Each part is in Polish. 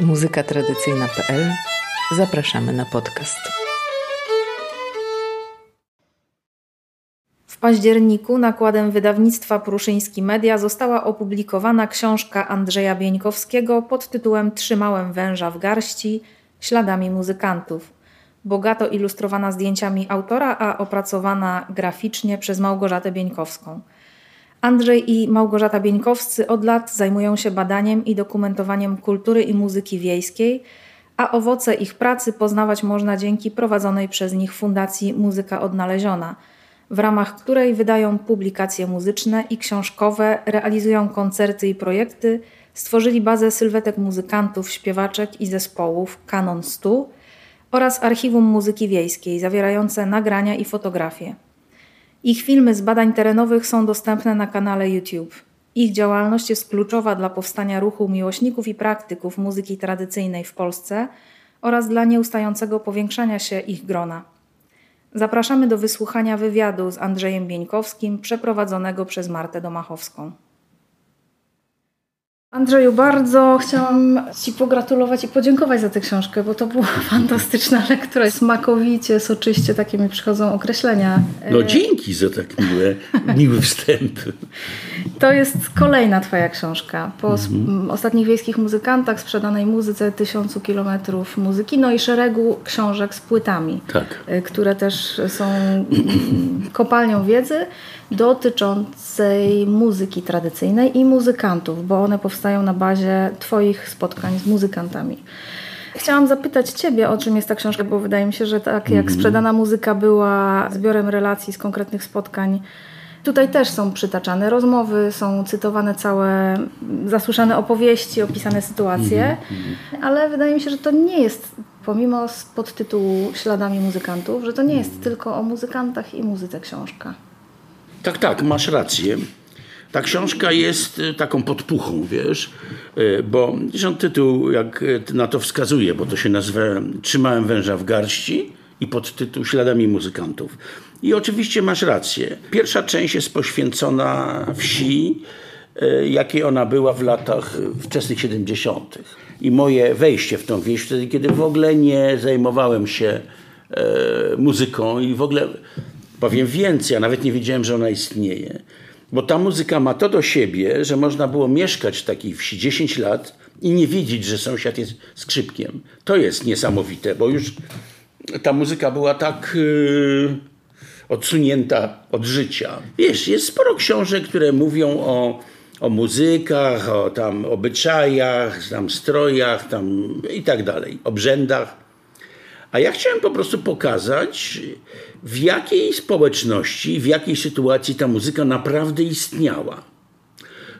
muzykatradycyjna.pl Zapraszamy na podcast. W październiku nakładem wydawnictwa Pruszyński Media została opublikowana książka Andrzeja Bieńkowskiego pod tytułem Trzymałem węża w garści śladami muzykantów. Bogato ilustrowana zdjęciami autora, a opracowana graficznie przez Małgorzatę Bieńkowską. Andrzej i Małgorzata Bieńkowscy od lat zajmują się badaniem i dokumentowaniem kultury i muzyki wiejskiej, a owoce ich pracy poznawać można dzięki prowadzonej przez nich Fundacji Muzyka Odnaleziona, w ramach której wydają publikacje muzyczne i książkowe, realizują koncerty i projekty, stworzyli bazę sylwetek muzykantów, śpiewaczek i zespołów Kanon 100 oraz archiwum muzyki wiejskiej zawierające nagrania i fotografie. Ich filmy z badań terenowych są dostępne na kanale YouTube. Ich działalność jest kluczowa dla powstania ruchu miłośników i praktyków muzyki tradycyjnej w Polsce oraz dla nieustającego powiększania się ich grona. Zapraszamy do wysłuchania wywiadu z Andrzejem Bieńkowskim przeprowadzonego przez Martę Domachowską. Andrzeju, bardzo chciałam Ci pogratulować i podziękować za tę książkę, bo to była fantastyczna lektura. Smakowicie, soczyście, takie mi przychodzą określenia. No dzięki za tak miłe, miły wstęp. To jest kolejna Twoja książka. Po mhm. ostatnich wiejskich muzykantach, sprzedanej muzyce, tysiącu kilometrów muzyki, no i szeregu książek z płytami, tak. Y, które też są kopalnią wiedzy dotyczącej muzyki tradycyjnej i muzykantów, bo one powstają na bazie Twoich spotkań z muzykantami. Chciałam zapytać Ciebie, o czym jest ta książka, bo wydaje mi się, że tak jak mhm. sprzedana muzyka była zbiorem relacji z konkretnych spotkań, tutaj też są przytaczane rozmowy, są cytowane całe zasłyszane opowieści, opisane sytuacje, mhm, mhm. ale wydaje mi się, że to nie jest, pomimo podtytułu Śladami muzykantów, że to nie jest tylko o muzykantach i muzyce książka. Tak, tak, masz rację. Ta książka jest y, taką podpuchą, wiesz, y, bo zresztą tytuł jak y, na to wskazuje, bo to się nazywa Trzymałem węża w garści i podtytuł Śladami muzykantów. I oczywiście masz rację. Pierwsza część jest poświęcona wsi, jakiej ona była w latach wczesnych 70. I moje wejście w tą wieś, wtedy kiedy w ogóle nie zajmowałem się muzyką i w ogóle Powiem więcej, ja nawet nie wiedziałem, że ona istnieje. Bo ta muzyka ma to do siebie, że można było mieszkać w takiej wsi 10 lat i nie wiedzieć, że sąsiad jest skrzypkiem. To jest niesamowite, bo już ta muzyka była tak yy, odsunięta od życia. Wiesz, jest sporo książek, które mówią o, o muzykach, o tam obyczajach, tam strojach tam i tak dalej, obrzędach. A ja chciałem po prostu pokazać, w jakiej społeczności, w jakiej sytuacji ta muzyka naprawdę istniała.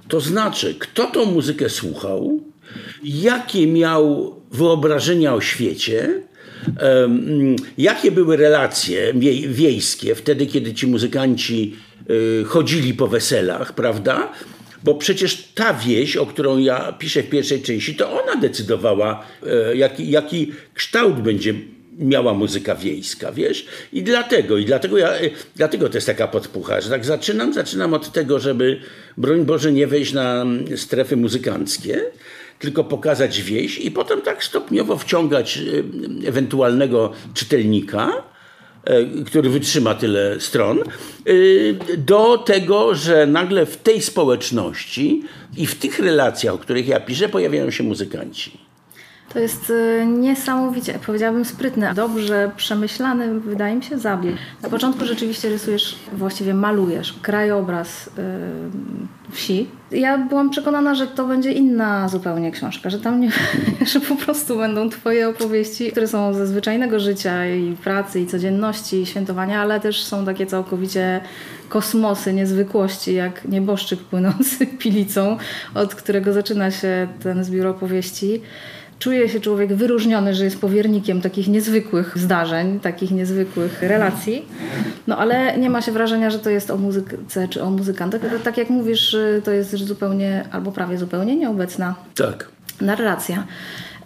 To znaczy, kto tą muzykę słuchał, jakie miał wyobrażenia o świecie, jakie były relacje wiejskie wtedy, kiedy ci muzykanci y, chodzili po weselach, prawda? Bo przecież ta wieś, o którą ja piszę w pierwszej części, to ona decydowała, e, jaki, jaki kształt będzie miała muzyka wiejska, wiesz? I dlatego, i dlatego, ja, dlatego to jest taka podpucha, że tak zaczynam, zaczynam od tego, żeby, broń Boże, nie wejść na strefy muzykanckie, tylko pokazać wieś i potem tak stopniowo wciągać e, ewentualnego czytelnika, e, który wytrzyma tyle stron, e, do tego, że nagle w tej społeczności i w tych relacjach, o których ja piszę, pojawiają się muzykanci. To jest y, niesamowicie, powiedziałabym sprytny, dobrze przemyślany, wydaje mi się, zabieg. Na początku rzeczywiście rysujesz, właściwie malujesz krajobraz yy, wsi. Ja byłam przekonana, że to będzie inna zupełnie książka, że tam nie, że po prostu będą twoje opowieści, które są ze zwyczajnego życia i pracy, i codzienności, i świętowania, ale też są takie całkowicie kosmosy, niezwykłości, jak nieboszczyk płynący pilicą, od którego zaczyna się ten zbiór opowieści czuje się człowiek wyróżniony, że jest powiernikiem takich niezwykłych zdarzeń, takich niezwykłych relacji, no ale nie ma się wrażenia, że to jest o muzyce czy o muzykantach, tak jak mówisz, to jest zupełnie albo prawie zupełnie nieobecna. Tak. Narracja.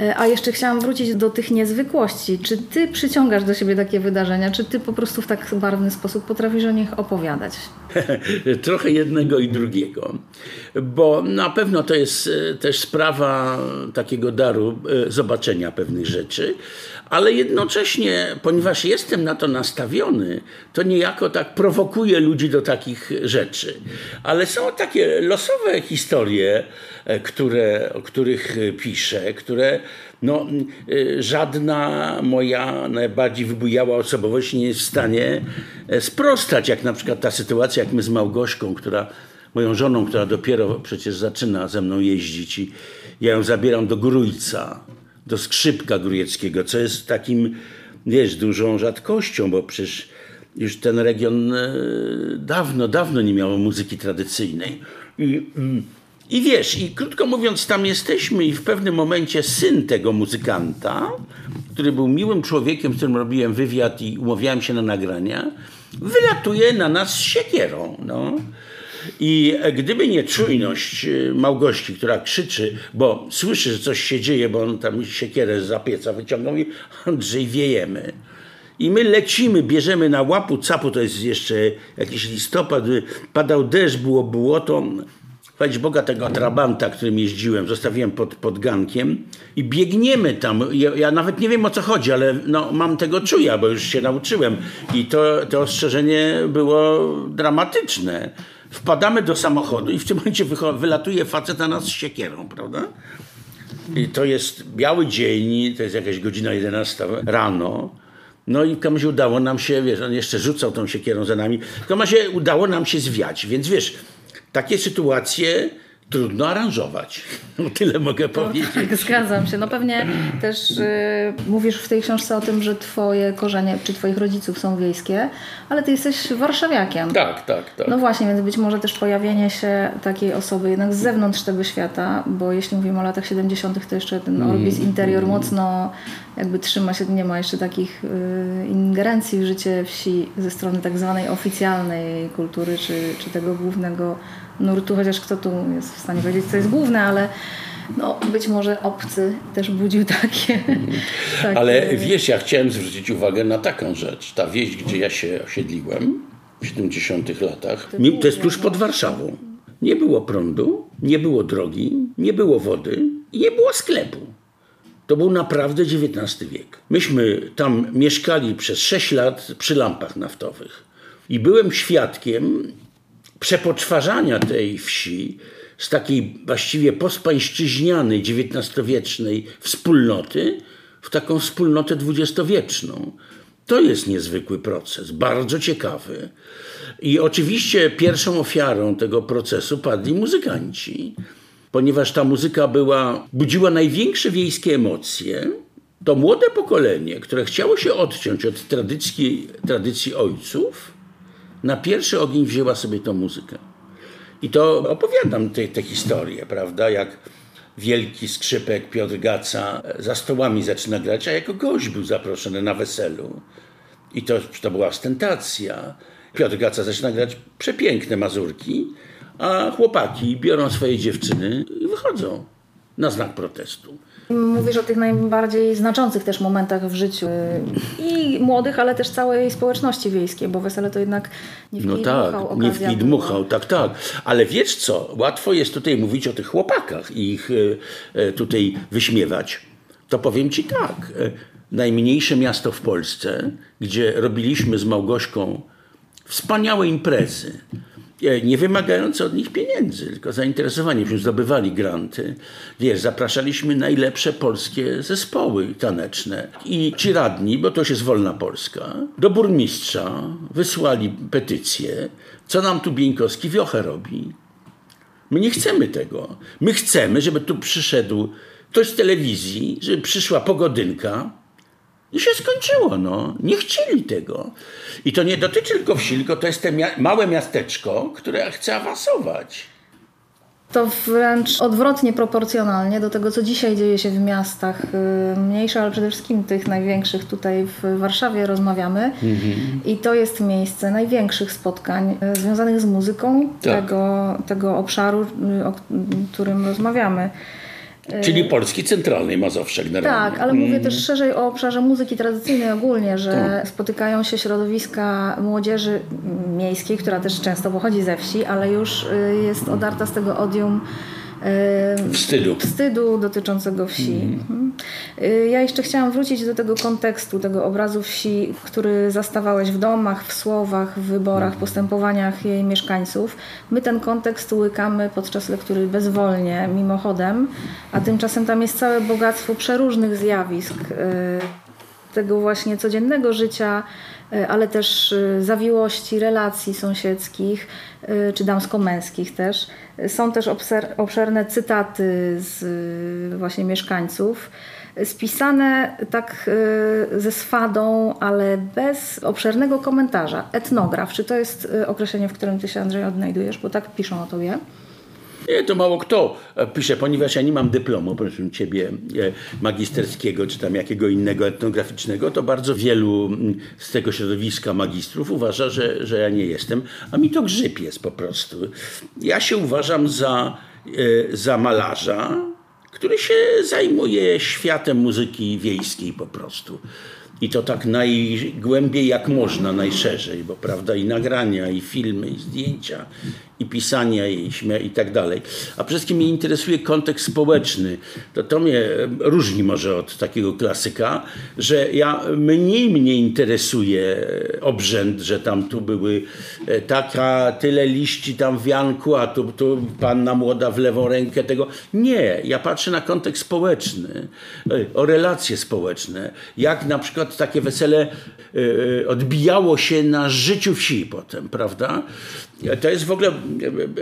E, a jeszcze chciałam wrócić do tych niezwykłości. Czy ty przyciągasz do siebie takie wydarzenia, czy ty po prostu w tak barwny sposób potrafisz o nich opowiadać? Trochę jednego i drugiego, bo na pewno to jest e, też sprawa takiego daru e, zobaczenia pewnych rzeczy, ale jednocześnie, ponieważ jestem na to nastawiony, to niejako tak prowokuje ludzi do takich rzeczy. Ale są takie losowe historie, e, które, o których piszę, które no, żadna moja najbardziej wybujała osobowość nie jest w stanie sprostać, jak na przykład ta sytuacja, jak my z Małgośką, która, moją żoną, która dopiero przecież zaczyna ze mną jeździć i ja ją zabieram do Grójca, do Skrzypka Grójeckiego, co jest takim, wiesz, dużą rzadkością, bo przecież już ten region e, dawno, dawno nie miał muzyki tradycyjnej. I, i wiesz, i krótko mówiąc, tam jesteśmy i w pewnym momencie syn tego muzykanta, który był miłym człowiekiem, z którym robiłem wywiad i umawiałem się na nagrania, wylatuje na nas z siekierą. No. I gdyby nie czujność y, Małgości, która krzyczy, bo słyszy, że coś się dzieje, bo on tam siekierę z pieca wyciągnął i Andrzej wiejemy. I my lecimy, bierzemy na łapu capu, to jest jeszcze jakiś listopad, padał deszcz, było błoto, chwalić Boga, tego trabanta, którym jeździłem, zostawiłem pod, pod gankiem i biegniemy tam. Ja, ja, nawet nie wiem o co chodzi, ale no, mam tego czuja, bo już się nauczyłem. I to, to ostrzeżenie było dramatyczne. Wpadamy do samochodu i w tym momencie wylatuje facet na nas z siekierą, prawda? I to jest biały dzień, to jest jakaś godzina 11 rano. No i komuś udało nam się, wiesz, on jeszcze rzucał tą siekierą za nami. Komuś się udało nam się zwiać, więc wiesz, takie sytuacje trudno aranżować. No, tyle mogę no, powiedzieć. Tak, zgadzam się. No pewnie też y, mówisz w tej książce o tym, że twoje korzenie czy twoich rodziców są wiejskie, ale ty jesteś warszawiakiem. Tak, tak, tak. No właśnie, więc być może też pojawienie się takiej osoby jednak z zewnątrz tego świata, bo jeśli mówimy o latach 70., to jeszcze ten mm, Orbis Interior mm. mocno jakby trzyma się, nie ma jeszcze takich y, ingerencji w życie wsi ze strony tak zwanej oficjalnej kultury, czy, czy tego głównego nurtu, chociaż kto tu jest w stanie powiedzieć, co jest główne, ale no, być może obcy też budził takie, takie... Ale wiesz, ja chciałem zwrócić uwagę na taką rzecz. Ta wieś, gdzie ja się osiedliłem w 70 latach, to jest tuż pod Warszawą. Nie było prądu, nie było drogi, nie było wody i nie było sklepu. To był naprawdę XIX wiek. Myśmy tam mieszkali przez 6 lat przy lampach naftowych. I byłem świadkiem przepoczwarzania tej wsi z takiej właściwie pospańszczyźnianej XIX-wiecznej wspólnoty w taką wspólnotę dwudziestowieczną. To jest niezwykły proces, bardzo ciekawy. I oczywiście pierwszą ofiarą tego procesu padli muzykanci, ponieważ ta muzyka była, budziła największe wiejskie emocje. To młode pokolenie, które chciało się odciąć od tradycji, tradycji ojców, na pierwszy ogień wzięła sobie tą muzykę. I to opowiadam te, te historie, prawda? Jak wielki skrzypek Piotr Gaca za stołami zaczyna grać, a jako gość był zaproszony na weselu. I to, to była ostentacja. Piotr Gaca zaczyna grać przepiękne mazurki, a chłopaki biorą swoje dziewczyny i wychodzą na znak protestu. Mówisz o tych najbardziej znaczących też momentach w życiu i młodych, ale też całej społeczności wiejskiej, bo wesele to jednak nie w No tak, nie w dmuchał, tak, tak. Ale wiesz co, łatwo jest tutaj mówić o tych chłopakach i ich e, e, tutaj wyśmiewać. To powiem ci tak, najmniejsze miasto w Polsce, gdzie robiliśmy z Małgośką wspaniałe imprezy, nie wymagające od nich pieniędzy, tylko zainteresowanie, że zdobywali granty. Wiesz, zapraszaliśmy najlepsze polskie zespoły taneczne i ci radni, bo to już jest wolna Polska, do burmistrza wysłali petycję, co nam tu Bieńkowski wiochę robi. My nie chcemy tego. My chcemy, żeby tu przyszedł ktoś z telewizji, żeby przyszła pogodynka, i się skończyło, no. Nie chcieli tego. I to nie dotyczy tylko wsi, tylko to jest te małe miasteczko, które chce awansować. To wręcz odwrotnie proporcjonalnie do tego, co dzisiaj dzieje się w miastach y, mniejszych, ale przede wszystkim tych największych. Tutaj w Warszawie rozmawiamy mhm. i to jest miejsce największych spotkań y, związanych z muzyką tak. tego, tego obszaru, y, o którym rozmawiamy. Czyli Polski Centralnej Mazowsze generalnie. Tak, ale mówię też szerzej o obszarze muzyki tradycyjnej ogólnie, że Tak. spotykają się środowiska młodzieży miejskiej, która też często pochodzi ze wsi, ale już y, jest odarta z tego odium Wstydu. wstydu dotyczącego wsi. Mhm. Y, Ja jeszcze chciałam wrócić do tego kontekstu, tego obrazu wsi, który zastawałeś w domach, w słowach, w wyborach, postępowaniach jej mieszkańców. My ten kontekst łykamy podczas lektury bezwolnie, mimochodem, a tymczasem tam jest całe bogactwo przeróżnych zjawisk. y, tego właśnie codziennego życia, ale też y, zawiłości relacji sąsiedzkich y, czy damsko-męskich też. Są też obszerne cytaty z właśnie mieszkańców, spisane tak ze swadą, ale bez obszernego komentarza. Etnograf, czy to jest określenie, w którym ty się Andrzej odnajdujesz, bo tak piszą o tobie. Nie, to mało kto e, pisze, ponieważ ja nie mam dyplomu, proszę ciebie, e, magisterskiego czy tam jakiego innego etnograficznego, to bardzo wielu mm, z tego środowiska magistrów uważa, że, że ja nie jestem, a mi to grzyb jest po prostu. Ja się uważam za, e, za malarza, który się zajmuje światem muzyki wiejskiej po prostu. I to tak najgłębiej jak można, najszerzej, bo prawda i nagrania, i filmy, i zdjęcia, i pisania, i śmia i tak dalej. A przede wszystkim mnie interesuje kontekst społeczny. To, to mnie różni może od takiego klasyka, że ja mniej mnie interesuje obrzęd, że tam tu były e, taka, tyle liści tam w wianku, a tu, tu panna młoda w lewą rękę tego. Nie, ja patrzę na kontekst społeczny, e, o relacje społeczne. Jak na przykład takie wesele e, odbijało się na życiu wsi potem, prawda? To jest w ogóle e,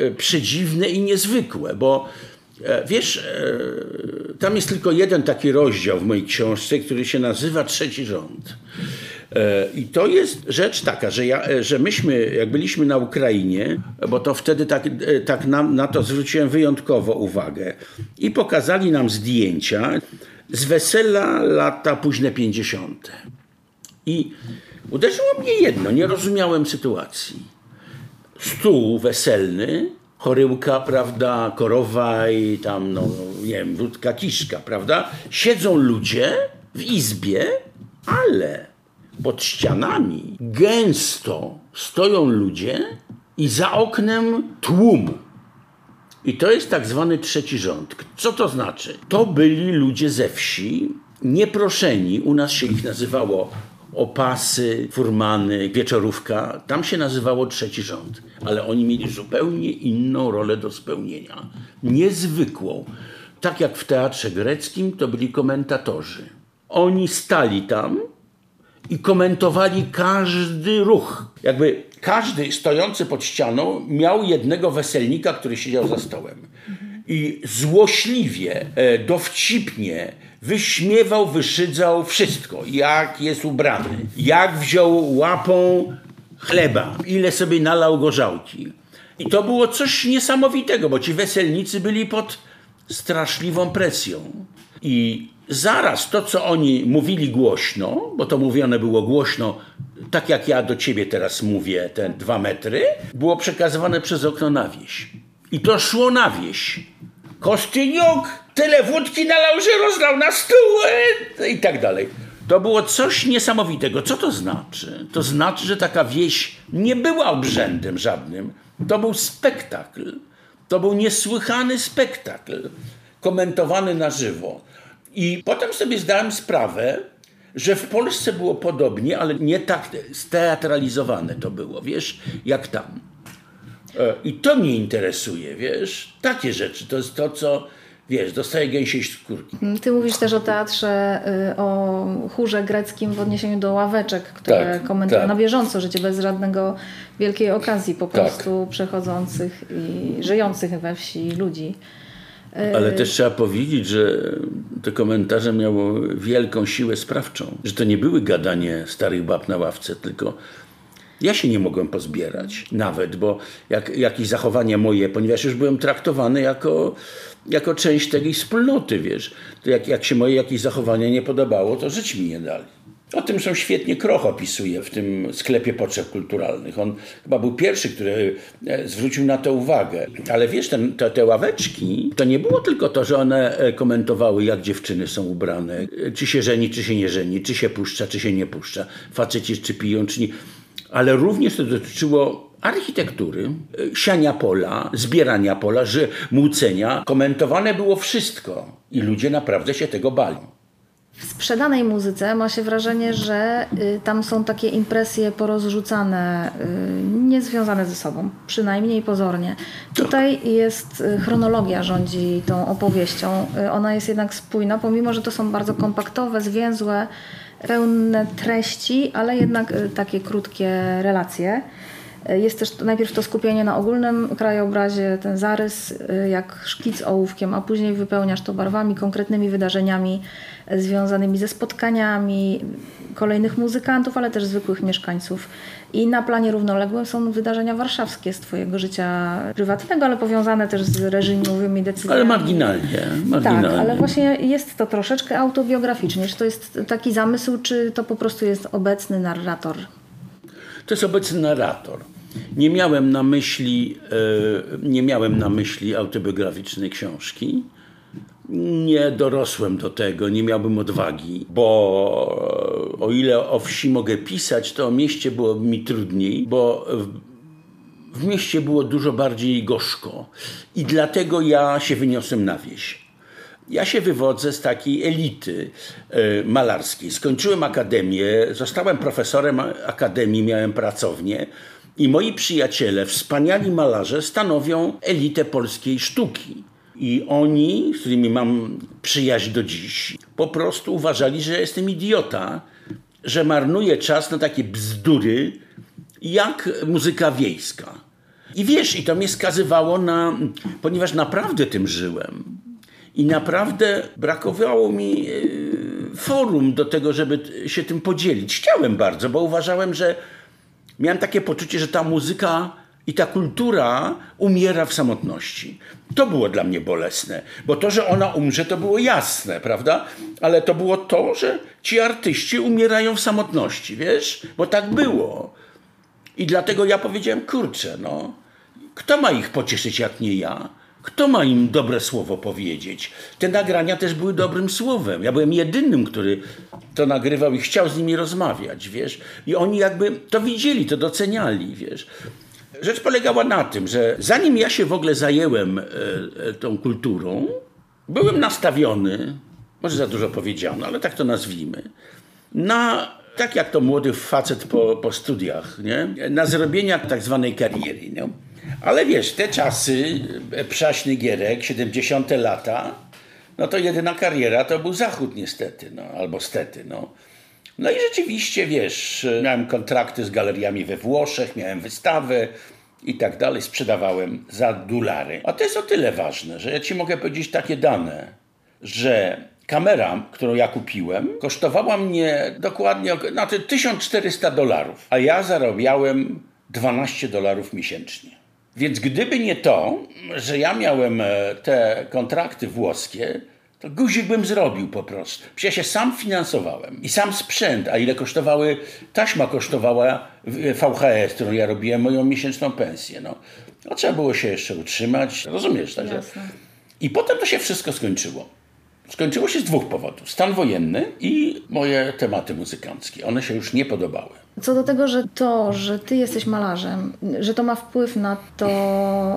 e, przedziwne i niezwykłe, bo e, wiesz, e, tam jest tylko jeden taki rozdział w mojej książce, który się nazywa Trzeci Rząd. E, I to jest rzecz taka, że, ja, e, że myśmy, jak byliśmy na Ukrainie, bo to wtedy tak, e, tak na, na to zwróciłem wyjątkowo uwagę, i pokazali nam zdjęcia z wesela lata późne 50. I uderzyło mnie jedno, nie rozumiałem sytuacji. Stół weselny, choryłka, prawda, korowa i tam, no, nie wiem, wódka, kiszka, prawda? Siedzą ludzie w izbie, ale pod ścianami gęsto stoją ludzie i za oknem tłum. I to jest tak zwany trzeci rząd. Co to znaczy? To byli ludzie ze wsi, nieproszeni, u nas się ich nazywało opasy, furmany, wieczorówka. Tam się nazywało trzeci rząd, ale oni mieli zupełnie inną rolę do spełnienia. Niezwykłą. Tak jak w teatrze greckim, to byli komentatorzy. Oni stali tam i komentowali każdy ruch. Jakby każdy stojący pod ścianą miał jednego weselnika, który siedział za stołem. I złośliwie, e, dowcipnie wyśmiewał, wyszydzał wszystko. Jak jest ubrany, jak wziął łapą chleba, ile sobie nalał gorzałki. I to było coś niesamowitego, bo ci weselnicy byli pod straszliwą presją. I zaraz to, co oni mówili głośno, bo to mówione było głośno, tak jak ja do ciebie teraz mówię, te dwa metry, było przekazywane przez okno na wieś. I to szło na wieś. Kostyniuk tyle wódki nalał, że rozlał na stół e, i tak dalej. To było coś niesamowitego. Co to znaczy? To znaczy, że taka wieś nie była obrzędem żadnym. To był spektakl. To był niesłychany spektakl, komentowany na żywo. I potem sobie zdałem sprawę, że w Polsce było podobnie, ale nie tak steatralizowane to było, wiesz, jak tam. E, I to mnie interesuje, wiesz, takie rzeczy. To jest to, co, wiesz, dostaje gęsiej skórki. Ty mówisz też o teatrze, y, o chórze greckim w odniesieniu do ławeczek, które Tak, komentują tak. na bieżąco życie bez żadnego wielkiej okazji, po Tak. prostu przechodzących i żyjących we wsi ludzi. Ale też trzeba powiedzieć, że te komentarze miało wielką siłę sprawczą. Że to nie były gadanie starych bab na ławce, tylko ja się nie mogłem pozbierać nawet, bo jak, jakieś zachowania moje, ponieważ już byłem traktowany jako, jako część tej wspólnoty, wiesz. To jak, jak się moje jakieś zachowania nie podobało, to żyć mi nie dali. O tym są świetnie Kroch opisuje w tym sklepie potrzeb kulturalnych. On chyba był pierwszy, który e, zwrócił na to uwagę. Ale wiesz, ten, te, te ławeczki, to nie było tylko to, że one e, komentowały, jak dziewczyny są ubrane, e, czy się żeni, czy się nie żeni, czy się puszcza, czy się nie puszcza, faceci czy piją, czy nie. Ale również to dotyczyło architektury, siania pola, zbierania pola, że młócenia. Komentowane było wszystko i ludzie naprawdę się tego bali. W sprzedanej muzyce ma się wrażenie, że y, tam są takie impresje porozrzucane, y, niezwiązane ze sobą, przynajmniej pozornie. Tutaj jest y, chronologia rządzi tą opowieścią. Y, ona jest jednak spójna, pomimo że to są bardzo kompaktowe, zwięzłe, pełne treści, ale jednak y, takie krótkie relacje. Y, Jest też najpierw to skupienie na ogólnym krajobrazie, ten zarys y, jak szkic ołówkiem, a później wypełniasz to barwami, konkretnymi wydarzeniami y, związanymi ze spotkaniami kolejnych muzykantów, ale też zwykłych mieszkańców. I na planie równoległym są wydarzenia warszawskie z Twojego życia prywatnego, ale powiązane też z reżimowymi decyzjami. Ale marginalnie. marginalnie. Tak, ale właśnie jest to troszeczkę autobiograficznie. Czy to jest taki zamysł, czy to po prostu jest obecny narrator? To jest obecny narrator. Nie miałem na myśli, e, nie miałem na myśli autobiograficznej książki. Nie dorosłem do tego, nie miałbym odwagi, bo o ile o wsi mogę pisać, to o mieście było mi trudniej, bo w mieście było dużo bardziej gorzko i dlatego ja się wyniosłem na wieś. Ja się wywodzę z takiej elity e, malarskiej. Skończyłem akademię, zostałem profesorem akademii, miałem pracownię i moi przyjaciele, wspaniali malarze, stanowią elitę polskiej sztuki. I oni, z którymi mam przyjaźń do dziś, po prostu uważali, że jestem idiota, że marnuję czas na takie bzdury, jak muzyka wiejska. I wiesz, i to mnie skazywało na, ponieważ naprawdę tym żyłem. I naprawdę brakowało mi e, forum do tego, żeby się tym podzielić. Chciałem bardzo, bo uważałem, że miałem takie poczucie, że ta muzyka i ta kultura umiera w samotności. To było dla mnie bolesne, bo to, że ona umrze, to było jasne, prawda? Ale to było to, że ci artyści umierają w samotności, wiesz? Bo tak było. I dlatego ja powiedziałem, kurczę, no, kto ma ich pocieszyć jak nie ja? Kto ma im dobre słowo powiedzieć? Te nagrania też były dobrym słowem. Ja byłem jedynym, który to nagrywał i chciał z nimi rozmawiać, wiesz? I oni jakby to widzieli, to doceniali, wiesz? Rzecz polegała na tym, że zanim ja się w ogóle zajęłem e, e, tą kulturą, byłem nastawiony, może za dużo powiedziano, ale tak to nazwijmy, na tak jak to młody facet po, po studiach, nie? na zrobienia tak zwanej kariery. Nie? Ale wiesz, te czasy, e, przaśny Gierek, 70 lata, no to jedyna kariera to był Zachód niestety, no, albo stety. No. no i rzeczywiście, wiesz, miałem kontrakty z galeriami we Włoszech, miałem wystawę i tak dalej, sprzedawałem za dolary. A to jest o tyle ważne, że ja ci mogę powiedzieć takie dane, że kamera, którą ja kupiłem, kosztowała mnie dokładnie znaczy 1400 dolarów, a ja zarabiałem 12 dolarów miesięcznie. Więc gdyby nie to, że ja miałem e, te kontrakty włoskie, to guzik bym zrobił po prostu. Przecież ja się sam finansowałem i sam sprzęt, a ile kosztowały, taśma kosztowała e, VHS, którą ja robiłem, moją miesięczną pensję. No, no trzeba było się jeszcze utrzymać, rozumiesz? Także. Jasne. I potem to się wszystko skończyło. Skończyło się z dwóch powodów. Stan wojenny i moje tematy muzykanckie. One się już nie podobały. Co do tego, że to, że ty jesteś malarzem, że to ma wpływ na to,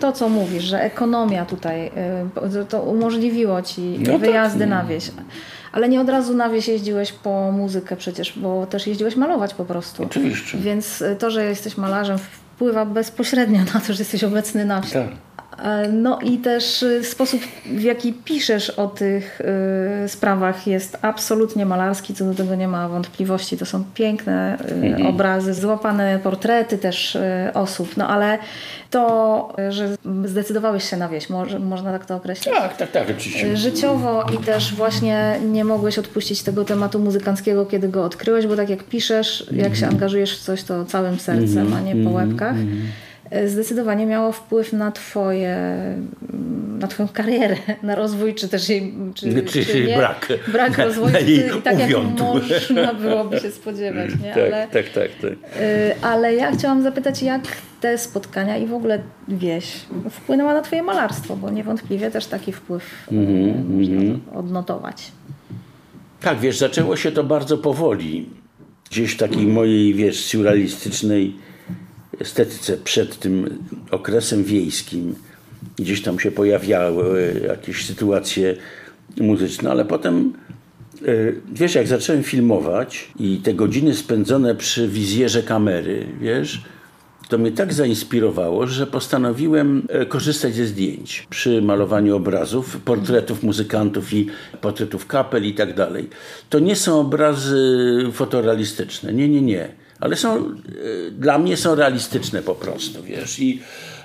to co mówisz, że ekonomia tutaj, y, to umożliwiło ci No tak, wyjazdy no. na wieś. Ale nie od razu na wieś jeździłeś po muzykę przecież, bo też jeździłeś malować po prostu. Oczywiście. Więc y, to, że jesteś malarzem wpływa bezpośrednio na to, że jesteś obecny na wsi. Tak. E, No i też y, sposób, w jaki piszesz o tych y, sprawach jest absolutnie malarski, co do tego nie ma wątpliwości. To są piękne y, obrazy, złapane portrety też osób, no ale to, że zdecydowałeś się na wieś, może, można tak to określić? Tak, tak, tak, oczywiście. Życiowo i też właśnie nie mogłeś odpuścić tego tematu muzykanckiego, kiedy go odkryłeś, bo tak jak piszesz, jak się angażujesz w coś, to całym sercem, a nie po łebkach. E, Zdecydowanie miało wpływ na twoje mm, na twoją karierę, na rozwój, czy też jej czy, czy, czy nie, brak, brak rozwoju, na jej tak uwiąd. jak można byłoby się spodziewać. Nie? Tak, Ale, tak, tak, tak. y, ale ja chciałam zapytać, jak te spotkania i w ogóle wieś wpłynęła na twoje malarstwo, bo niewątpliwie też taki wpływ Mhm, y, można to odnotować. Tak, wiesz, zaczęło się to bardzo powoli. Gdzieś w takiej mojej, wiesz, surrealistycznej estetyce przed tym okresem wiejskim. Gdzieś tam się pojawiały jakieś sytuacje muzyczne, ale potem, y, wiesz, jak zacząłem filmować i te godziny spędzone przy wizjerze kamery, wiesz, to mnie tak zainspirowało, że postanowiłem e, korzystać ze zdjęć przy malowaniu obrazów, portretów muzykantów i portretów kapel i tak dalej. To nie są obrazy fotorealistyczne, nie, nie, nie, ale są, e, dla mnie są realistyczne po prostu, wiesz. I,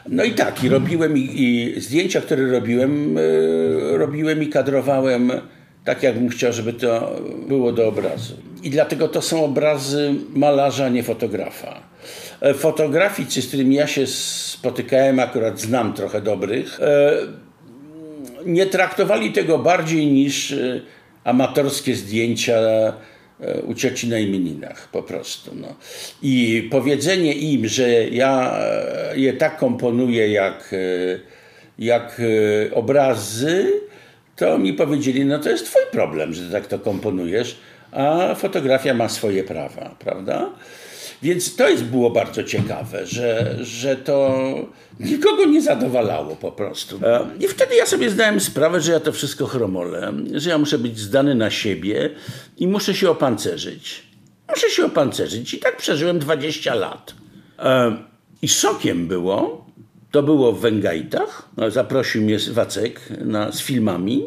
no i tak, i robiłem i, i zdjęcia, które robiłem, e, robiłem i kadrowałem tak, jakbym chciał, żeby to było do obrazu. I dlatego to są obrazy malarza, nie fotografa. E, Fotograficy, z którymi ja się spotykałem, akurat znam trochę dobrych, nie traktowali tego bardziej niż amatorskie zdjęcia u cioci na imieninach po prostu. No. I powiedzenie im, że ja e, je tak komponuję jak, e, jak e, obrazy, to mi powiedzieli, no to jest twój problem, że tak to komponujesz, a fotografia ma swoje prawa, prawda? Więc to jest było bardzo ciekawe, że, że to nikogo nie zadowalało po prostu. I wtedy ja sobie zdałem sprawę, że ja to wszystko chromolę, że ja muszę być zdany na siebie i muszę się opancerzyć. Muszę się opancerzyć. I tak przeżyłem 20 lat. E, I szokiem było, to było w Węgajtach. No, Zaprosił mnie Wacek na, z filmami.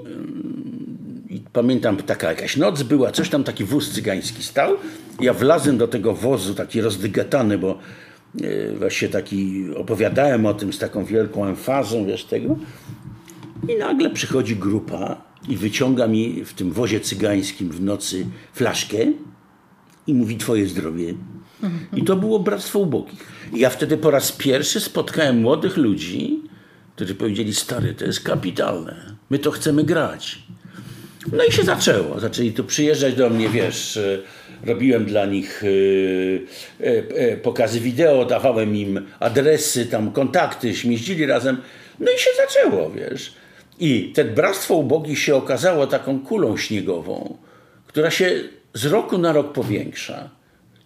I pamiętam, taka jakaś noc była, coś tam, taki wóz cygański stał. Ja wlazłem do tego wozu, taki rozdygatany, bo e, właśnie taki opowiadałem o tym z taką wielką emfazą, wiesz tego. I nagle przychodzi grupa i wyciąga mi w tym wozie cygańskim w nocy flaszkę i mówi twoje zdrowie. I to było Bractwo Ubogich. I ja wtedy po raz pierwszy spotkałem młodych ludzi, którzy powiedzieli, stary, to jest kapitalne, my to chcemy grać. No i się zaczęło. Zaczęli tu przyjeżdżać do mnie, wiesz, e, robiłem dla nich e, e, pokazy wideo, dawałem im adresy, tam kontakty, śmieścili razem. No i się zaczęło, wiesz. I te Bractwo Ubogich się okazało taką kulą śniegową, która się z roku na rok powiększa.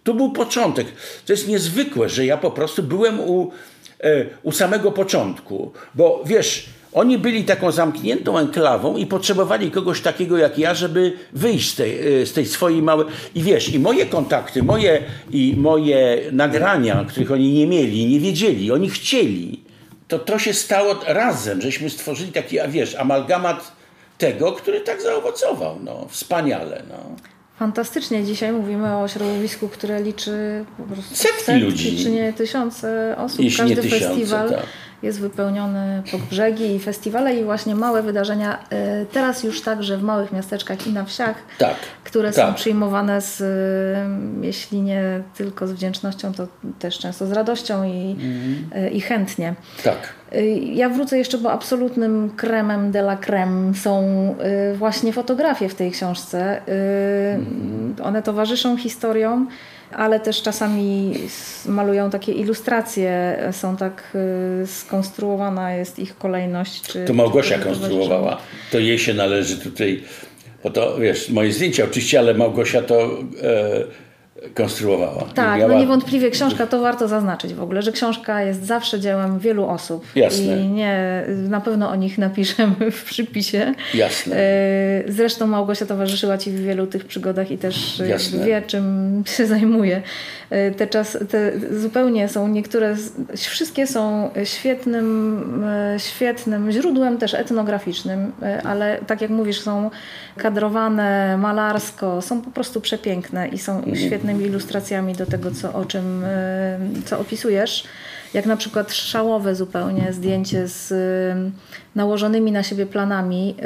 To był początek. To jest niezwykłe, że ja po prostu byłem u, e, u samego początku. Bo wiesz, oni byli taką zamkniętą enklawą i potrzebowali kogoś takiego jak ja, żeby wyjść z tej, e, z tej swojej małej... I wiesz, i moje kontakty, moje, i moje nagrania, których oni nie mieli, nie wiedzieli, oni chcieli, to to się stało razem, żeśmy stworzyli taki, a wiesz, amalgamat tego, który tak zaowocował. No, wspaniale. No. Fantastycznie. Dzisiaj mówimy o środowisku, które liczy po prostu Setki ludzi. czy nie tysiące osób. Jeśli nie Każdy tysiące, festiwal tak. Jest wypełniony po brzegi i festiwale i właśnie małe wydarzenia. y, Teraz już także w małych miasteczkach i na wsiach, Tak, które są tak. przyjmowane z, y, jeśli nie tylko z wdzięcznością, to też często z radością i, Mhm. y, i chętnie. Tak. Ja wrócę jeszcze, bo absolutnym kremem de la creme są właśnie fotografie w tej książce. Y, One towarzyszą historiom, ale też czasami malują takie ilustracje. Są tak y, skonstruowana jest ich kolejność. Czy, To Małgosia czy konstruowała. To jej się należy tutaj, bo to wiesz, moje zdjęcia oczywiście, ale Małgosia to e, konstruowała. Tak, Miała- no niewątpliwie książka, to warto zaznaczyć w ogóle, że książka jest zawsze dziełem wielu osób. Jasne. I nie, na pewno o nich napiszemy w przypisie. Jasne. E, Zresztą Małgosia towarzyszyła Ci w wielu tych przygodach i też e, Jasne. wie, czym się zajmuje. E, Te, czas, te zupełnie są niektóre, wszystkie są świetnym, świetnym źródłem też etnograficznym, ale tak jak mówisz, są kadrowane malarsko, są po prostu przepiękne i są świetnymi ilustracjami do tego, co, o czym, e, co opisujesz. jak na przykład szałowe zupełnie zdjęcie z nałożonymi na siebie planami,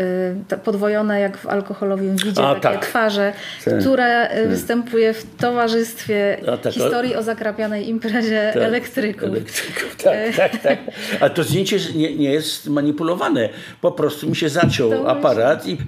y, podwojone jak w alkoholowym widzie, A, takie tak. twarze, tak. które tak. występuje w towarzystwie tak, historii o zakrapianej imprezie tak. elektryków. elektryków. Tak, tak, tak. A to zdjęcie nie, nie jest manipulowane. Po prostu mi się zaciął to aparat i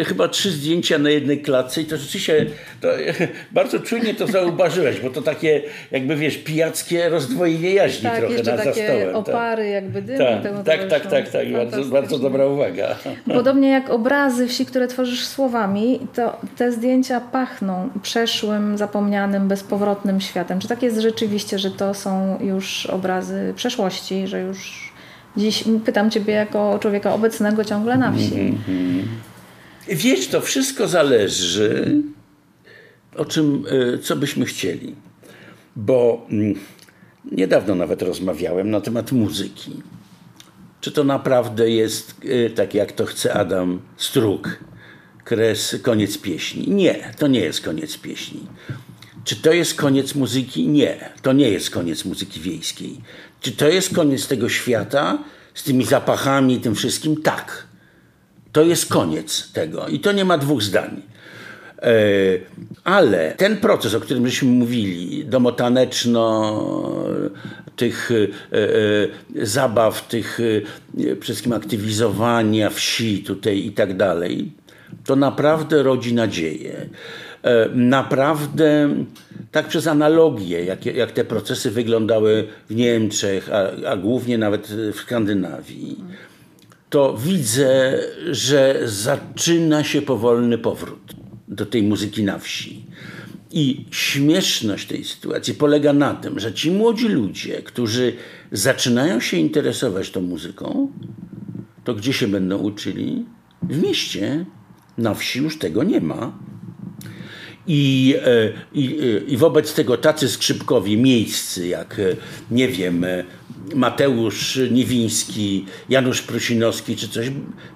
e, chyba trzy zdjęcia na jednej klatce i to rzeczywiście to, e, bardzo czujnie to zauważyłeś, bo to takie jakby wiesz, pijackie rozdwojenie jaźni tak, trochę na takie zastołem. opary jakby dymu. Tak, tak, tak, tak, tak, bardzo, bardzo dobra uwaga. Podobnie jak obrazy wsi, które tworzysz słowami, to te zdjęcia pachną przeszłym, zapomnianym, bezpowrotnym światem. Czy tak jest rzeczywiście, że to są już obrazy przeszłości, że już dziś pytam Ciebie jako człowieka obecnego ciągle na wsi? Mm-hmm. Wiesz, to wszystko zależy o czym, e, co byśmy chcieli. Bo mm, niedawno nawet rozmawiałem na temat muzyki. Czy to naprawdę jest e, tak, jak to chce Adam Struk, kres, koniec pieśni? Nie, to nie jest koniec pieśni. Czy to jest koniec muzyki? Nie, to nie jest koniec muzyki wiejskiej. Czy to jest koniec tego świata z tymi zapachami i tym wszystkim? Tak. To jest koniec tego i to nie ma dwóch zdań. E, ale ten proces, o którym żeśmy mówili, domotaneczno, tych e, e, zabaw, tych przede wszystkim aktywizowania wsi tutaj i tak dalej, to naprawdę rodzi nadzieję. Naprawdę, tak przez analogię, jak, jak te procesy wyglądały w Niemczech, a, a głównie nawet w Skandynawii, to widzę, że zaczyna się powolny powrót do tej muzyki na wsi. I śmieszność tej sytuacji polega na tym, że ci młodzi ludzie, którzy zaczynają się interesować tą muzyką, to gdzie się będą uczyli? W mieście. Na wsi już tego nie ma. I, e, i, e, I wobec tego tacy skrzypkowi miejscy, jak e, nie wiem, Mateusz Niwiński, Janusz Prusinowski czy coś,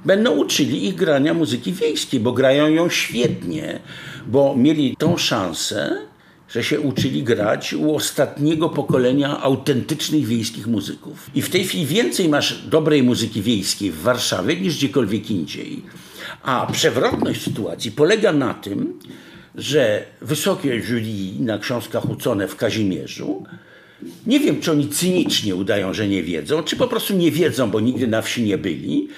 będą uczyli ich grania muzyki wiejskiej, bo grają ją świetnie, bo mieli tą szansę, że się uczyli grać u ostatniego pokolenia autentycznych wiejskich muzyków. I w tej chwili więcej masz dobrej muzyki wiejskiej w Warszawie niż gdziekolwiek indziej. A przewrotność sytuacji polega na tym, że wysokie jury na książkach ucone w Kazimierzu nie wiem, czy oni cynicznie udają, że nie wiedzą, czy po prostu nie wiedzą, bo nigdy na wsi nie byli,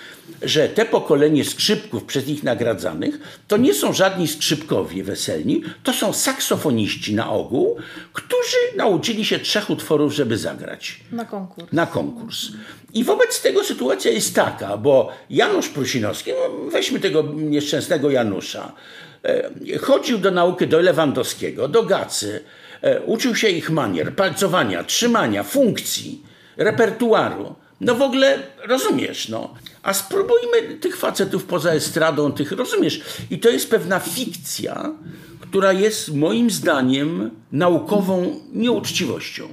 że te pokolenie skrzypków przez nich nagradzanych to nie są żadni skrzypkowie weselni, to są saksofoniści na ogół, którzy nauczyli się trzech utworów, żeby zagrać. Na konkurs. Na konkurs. I wobec tego sytuacja jest taka, bo Janusz Prusinowski, no weźmy tego nieszczęsnego Janusza, chodził do nauki do Lewandowskiego, do Gacy, E, uczył się ich manier, palcowania, trzymania, funkcji, repertuaru. No w ogóle rozumiesz, no. A spróbujmy tych facetów poza estradą, tych rozumiesz. I to jest pewna fikcja, która jest moim zdaniem naukową nieuczciwością.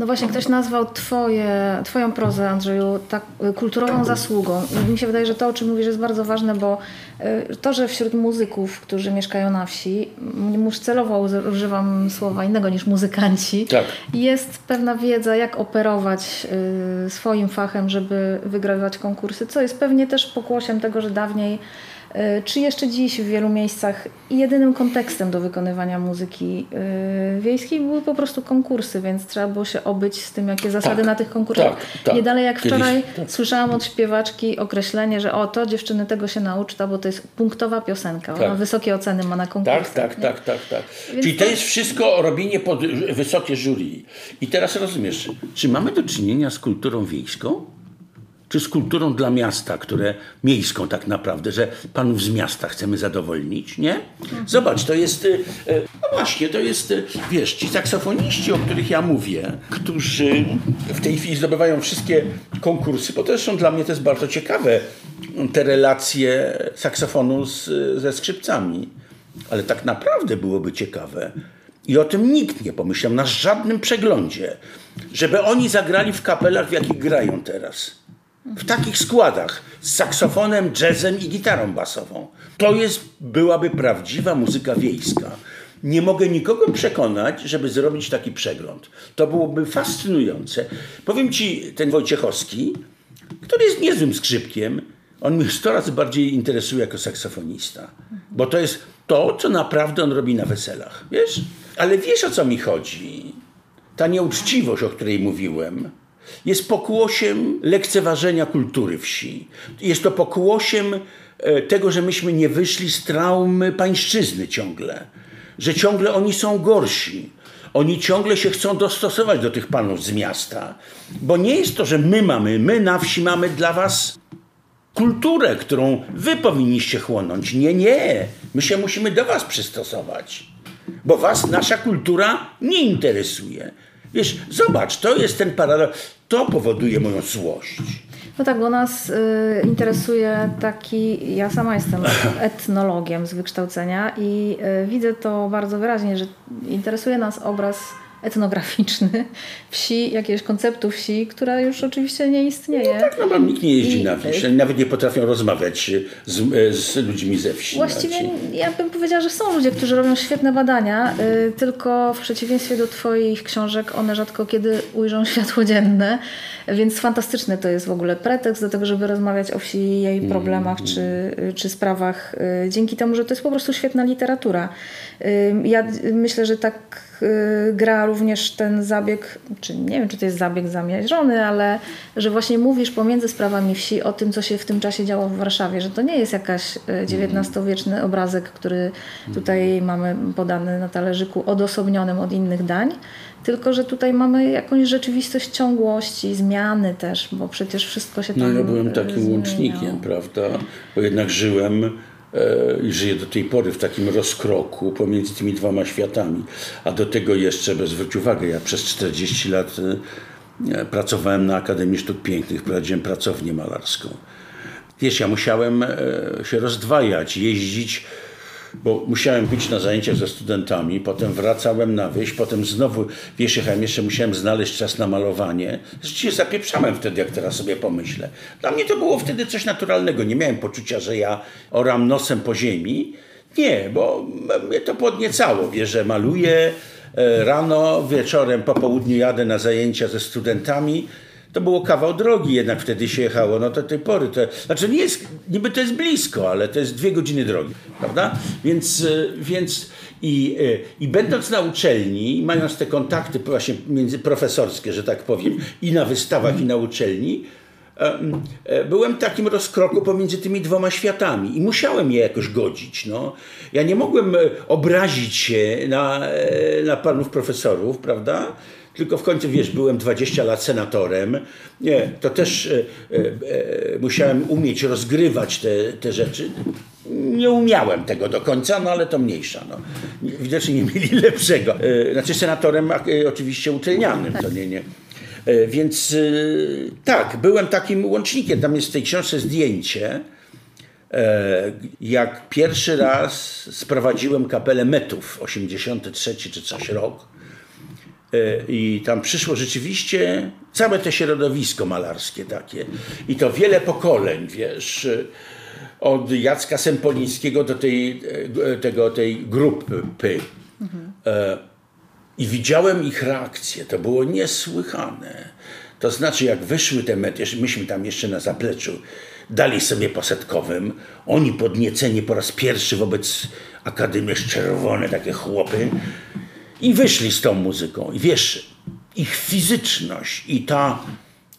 No właśnie, ktoś nazwał twoje, Twoją prozę, Andrzeju, tak, kulturową zasługą. I mi się wydaje, że to, o czym mówisz, jest bardzo ważne, bo y, to, że wśród muzyków, którzy mieszkają na wsi, już celowo używam słowa innego niż muzykanci, tak. jest pewna wiedza, jak operować y, swoim fachem, żeby wygrywać konkursy, co jest pewnie też pokłosiem tego, że dawniej czy jeszcze dziś w wielu miejscach jedynym kontekstem do wykonywania muzyki e, wiejskiej były po prostu konkursy, więc trzeba było się obyć z tym, jakie zasady tak, na tych konkursach. Tak, tak. Nie dalej jak wczoraj Kiedyś, tak. słyszałam od śpiewaczki określenie, że o to dziewczyny tego się nauczta, bo to jest punktowa piosenka. Ona tak. wysokie oceny ma na konkursach. Tak, tak, tak, tak, tak. Czyli to jest wszystko robienie pod wysokie jury. I teraz rozumiesz, czy mamy do czynienia z kulturą wiejską? Czy z kulturą dla miasta, które miejską tak naprawdę, że panów z miasta chcemy zadowolnić, nie? Zobacz, to jest, y, y, no właśnie, to jest, y, wiesz, ci saksofoniści, o których ja mówię, którzy w tej chwili zdobywają wszystkie konkursy, bo to zresztą dla mnie to jest bardzo ciekawe, te relacje saksofonu z, ze skrzypcami. Ale tak naprawdę byłoby ciekawe, i o tym nikt nie pomyślał na żadnym przeglądzie, żeby oni zagrali w kapelach, w jakich grają teraz w takich składach z saksofonem, jazzem i gitarą basową. To jest, byłaby prawdziwa muzyka wiejska. Nie mogę nikogo przekonać, żeby zrobić taki przegląd. To byłoby fascynujące. Powiem ci, ten Wojciechowski, który jest niezłym skrzypkiem, on mnie 100 razy bardziej interesuje jako saksofonista. Bo to jest to, co naprawdę on robi na weselach. Wiesz? Ale wiesz, o co mi chodzi? Ta nieuczciwość, o której mówiłem, jest pokłosiem lekceważenia kultury wsi. Jest to pokłosiem e, tego, że myśmy nie wyszli z traumy pańszczyzny ciągle. Że ciągle oni są gorsi. Oni ciągle się chcą dostosować do tych panów z miasta. Bo nie jest to, że my mamy, my na wsi mamy dla was kulturę, którą wy powinniście chłonąć. Nie, nie. My się musimy do was przystosować. Bo was nasza kultura nie interesuje. Wiesz, zobacz, to jest ten paradoks. To powoduje moją złość. No tak, bo nas y, interesuje taki. Ja sama jestem etnologiem z wykształcenia i y, widzę to bardzo wyraźnie, że interesuje nas obraz etnograficzny wsi, jakiegoś konceptu wsi, która już oczywiście nie istnieje. No tak, no bo nikt nie jeździ I, na wieś, nawet nie potrafią rozmawiać z, z ludźmi ze wsi. Właściwie ja bym powiedziała, że są ludzie, którzy robią świetne badania, y, tylko w przeciwieństwie do Twoich książek, one rzadko kiedy ujrzą światło dzienne, więc fantastyczny to jest w ogóle pretekst do tego, żeby rozmawiać o wsi, jej mm, problemach mm. czy, czy sprawach, y, dzięki temu, że to jest po prostu świetna literatura. Y, ja myślę, że tak gra również ten zabieg, czy nie wiem, czy to jest zabieg zamierzony, ale że właśnie mówisz pomiędzy sprawami wsi o tym, co się w tym czasie działo w Warszawie, że to nie jest jakaś XIX-wieczny obrazek, który tutaj mamy podany na talerzyku, odosobnionym od innych dań, tylko że tutaj mamy jakąś rzeczywistość ciągłości, zmiany też, bo przecież wszystko się tam No ja byłem takim zmieniało. łącznikiem, prawda? Bo jednak żyłem i żyję do tej pory w takim rozkroku pomiędzy tymi dwoma światami. A do tego jeszcze, bez zwróć uwagę, ja przez 40 lat e, pracowałem na Akademii Sztuk Pięknych, prowadziłem pracownię malarską. Wiesz, ja musiałem e, się rozdwajać, jeździć bo musiałem być na zajęciach ze studentami, potem wracałem na wieś, potem znowu, wiesz, jechałem, jeszcze musiałem znaleźć czas na malowanie. Zresztą zapieprzałem wtedy, jak teraz sobie pomyślę. Dla mnie to było wtedy coś naturalnego. Nie miałem poczucia, że ja oram nosem po ziemi. Nie, bo mnie to podniecało, wiesz, że maluję e, rano, wieczorem, po południu jadę na zajęcia ze studentami to było kawał drogi, jednak wtedy się jechało, no do tej pory. To, znaczy nie jest, niby to jest blisko, ale to jest dwie godziny drogi, prawda? Więc, e, więc i, e, i będąc na uczelni, mając te kontakty właśnie między profesorskie, że tak powiem, i na wystawach, i na uczelni, e, byłem w takim rozkroku pomiędzy tymi dwoma światami i musiałem je jakoś godzić. No. Ja nie mogłem obrazić się na, na panów profesorów, prawda? Tylko w końcu, wiesz, byłem 20 lat senatorem, nie, to też e, e, e, musiałem umieć rozgrywać te, te rzeczy. Nie umiałem tego do końca, no ale to mniejsza. No. Widocznie nie mieli lepszego. E, znaczy senatorem e, oczywiście uczelnianym, to nie, nie. E, więc tak, byłem takim łącznikiem. Tam jest w tej książce zdjęcie, jak pierwszy raz sprowadziłem kapelę Metów, 83 czy coś rok I tam przyszło rzeczywiście całe to środowisko malarskie takie. I to wiele pokoleń, wiesz, od Jacka Sempolińskiego do tej, e, tego, tej grupy. Mhm. I widziałem ich reakcje. To było niesłychane. To znaczy, jak wyszły te metry, myśmy tam jeszcze na zapleczu dali sobie posetkowym, oni podnieceni po raz pierwszy wobec Akademii Czerwone, takie chłopy, i wyszli z tą muzyką. I wiesz, ich fizyczność i ta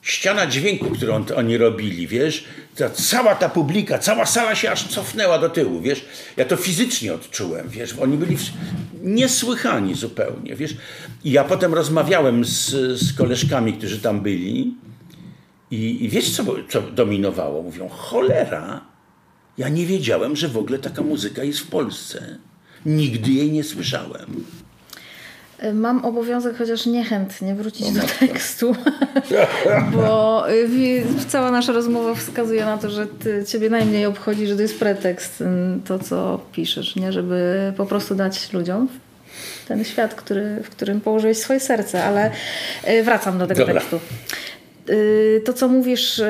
ściana dźwięku, którą oni robili, wiesz, ta, cała ta publika, cała sala się aż cofnęła do tyłu, wiesz, ja to fizycznie odczułem, wiesz, oni byli niesłychani zupełnie, wiesz, i ja potem rozmawiałem z, z koleżkami, którzy tam byli i, i wiesz, co, co dominowało? Mówią, cholera, ja nie wiedziałem, że w ogóle taka muzyka jest w Polsce. Nigdy jej nie słyszałem. Mam obowiązek chociaż niechętnie wrócić do tekstu, bo y, cała nasza rozmowa wskazuje na to, że ty, ciebie najmniej obchodzi, że to jest pretekst, to co piszesz, nie? żeby po prostu dać ludziom ten świat, który, w którym położyłeś swoje serce, ale y, wracam do tego Dobra. tekstu. Y, to, co mówisz, y,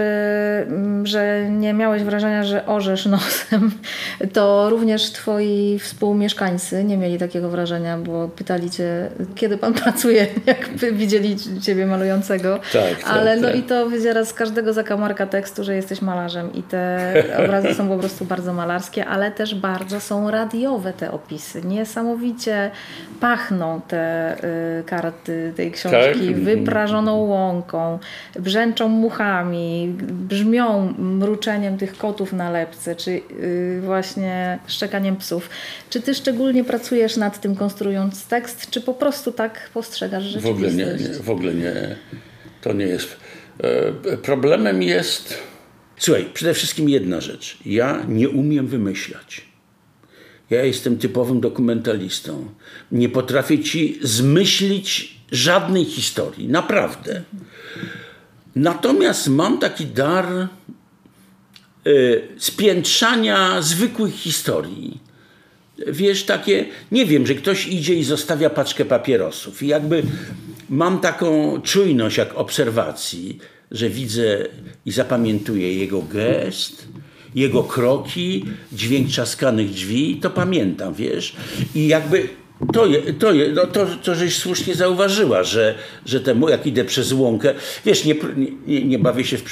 że nie miałeś wrażenia, że orzesz nosem, to również twoi współmieszkańcy nie mieli takiego wrażenia, bo pytali cię, kiedy pan pracuje, jak widzieli ciebie malującego. Tak, Ale tak, no tak. i to wydziera z każdego zakamarka tekstu, że jesteś malarzem i te obrazy są po prostu bardzo malarskie, ale też bardzo są radiowe te opisy. Niesamowicie pachną te y, karty tej książki Tak? wyprażoną łąką, brzęczą muchami, brzmią mruczeniem tych kotów na lepce, czy y, właśnie szczekaniem psów. Czy ty szczególnie pracujesz nad tym, konstruując tekst, czy po prostu tak postrzegasz W ogóle nie, rzeczywistość? nie, w ogóle nie. To nie jest. E, Problemem jest. Słuchaj, przede wszystkim jedna rzecz. Ja nie umiem wymyślać. Ja jestem typowym dokumentalistą. Nie potrafię ci zmyślić żadnej historii. Naprawdę. Natomiast mam taki dar y, spiętrzania zwykłych historii. Wiesz, takie, nie wiem, że ktoś idzie i zostawia paczkę papierosów. I jakby mam taką czujność jak obserwacji, że widzę i zapamiętuję jego gest, jego kroki, dźwięk trzaskanych drzwi, to pamiętam, wiesz. I jakby to, je, to, je, no to, to żeś słusznie zauważyła, że, że temu, jak idę przez łąkę, wiesz, nie, nie, nie bawię się w,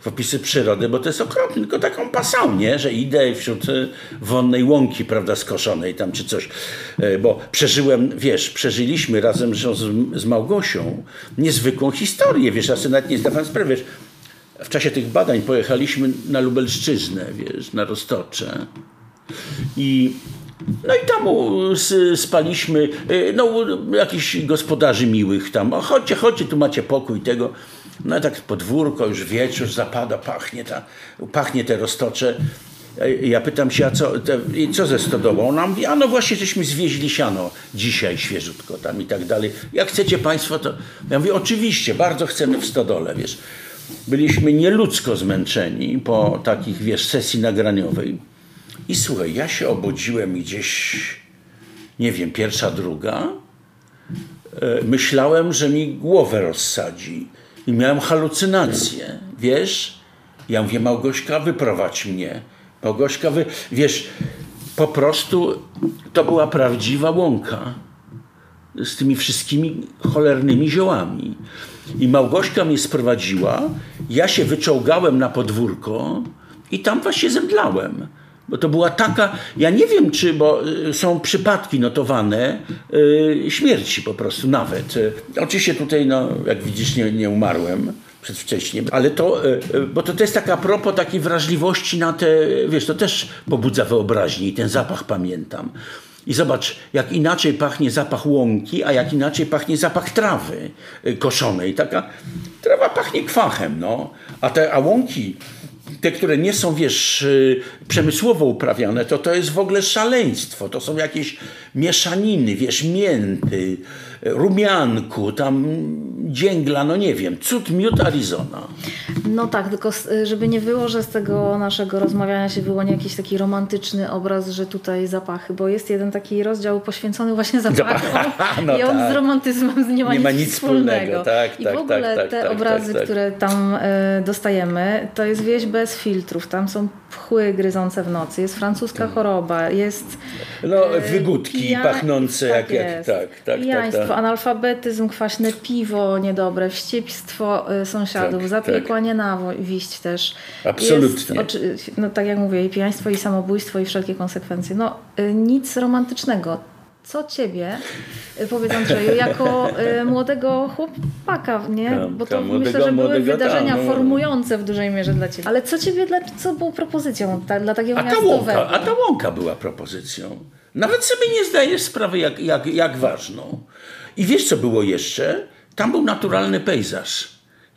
w opisy przyrody, bo to jest okropne, tylko taką pasą, nie? że idę wśród e, wonnej łąki, prawda, skoszonej tam czy coś, E, bo przeżyłem, wiesz, przeżyliśmy razem z, z Małgosią niezwykłą historię, wiesz, ja sobie nawet nie zdawałem sprawy, wiesz, w czasie tych badań pojechaliśmy na Lubelszczyznę, wiesz, na Roztocze i no i tam spaliśmy, y, no jakichś gospodarzy miłych tam, o, chodźcie, chodźcie, tu macie pokój tego. No i tak podwórko, już wieczór zapada, pachnie, ta, pachnie te roztocze. Y, Ja pytam się, a co, te, co ze stodołą? Ona mówi, a no właśnie, żeśmy zwieźli siano dzisiaj świeżutko tam i tak dalej. Jak chcecie państwo, to... Ja mówię, oczywiście, bardzo chcemy w stodole, wiesz. Byliśmy nieludzko zmęczeni po takich, wiesz, sesji nagraniowej. I słuchaj, ja się obudziłem gdzieś, nie wiem, pierwsza, druga. E, Myślałem, że mi głowę rozsadzi. I miałem halucynacje, wiesz? Ja mówię, Małgośka, wyprowadź mnie. Małgośka, wy... wiesz, po prostu to była prawdziwa łąka z tymi wszystkimi cholernymi ziołami. I Małgośka mnie sprowadziła, ja się wyczołgałem na podwórko i tam właśnie zemdlałem. Bo to była taka, ja nie wiem czy, bo y, są przypadki notowane y, śmierci po prostu nawet. Y, Oczywiście tutaj, no, jak widzisz, nie, nie umarłem przedwcześnie, ale to, bo to, to jest taka propos takiej wrażliwości na te, wiesz, to też pobudza wyobraźnię i ten zapach pamiętam. I zobacz, jak inaczej pachnie zapach łąki, a jak inaczej pachnie zapach trawy koszonej. Taka trawa pachnie kwachem, no. A te a łąki, te, które nie są, wiesz, y, przemysłowo uprawiane, to to jest w ogóle szaleństwo. To są jakieś mieszaniny, wiesz, mięty, rumianku, tam dzięgla, no nie wiem, cud miód Arizona. No tak, tylko żeby nie było, że z tego naszego rozmawiania się wyłoni jakiś taki romantyczny obraz, że tutaj zapachy, bo jest jeden taki rozdział poświęcony właśnie zapachom No i on tak. z romantyzmem nie ma, Nie ma nic, wspólnego, tak, I tak, w ogóle tak, tak, te tak, obrazy, tak, tak. które tam e, dostajemy, to jest wieś bez filtrów, tam są pchły gryzące w nocy, jest francuska choroba, jest No, e, wygódki pija- pachnące jak, jak tak, tak, tak, tak. analfabetyzm, kwaśne piwo niedobre, wściekstwo y, sąsiadów, Tak, zapiekła nienawiść też. Absolutnie. Jest, no tak jak mówię, i pijaństwo, i samobójstwo, i wszelkie konsekwencje. No y, nic romantycznego. Co ciebie, y, powiedz Andrzeju, jako młodego chłopaka, nie? Tam, Bo to tam, myślę, młodego- że były wydarzenia tam, no. formujące w dużej mierze dla ciebie. Ale co ciebie, dla, co było propozycją ta, dla takiego A ta, miastowego? łąka, a ta łąka była propozycją. Nawet sobie nie zdajesz sprawy, jak, jak, jak ważną. I wiesz, co było jeszcze? Tam był naturalny pejzaż.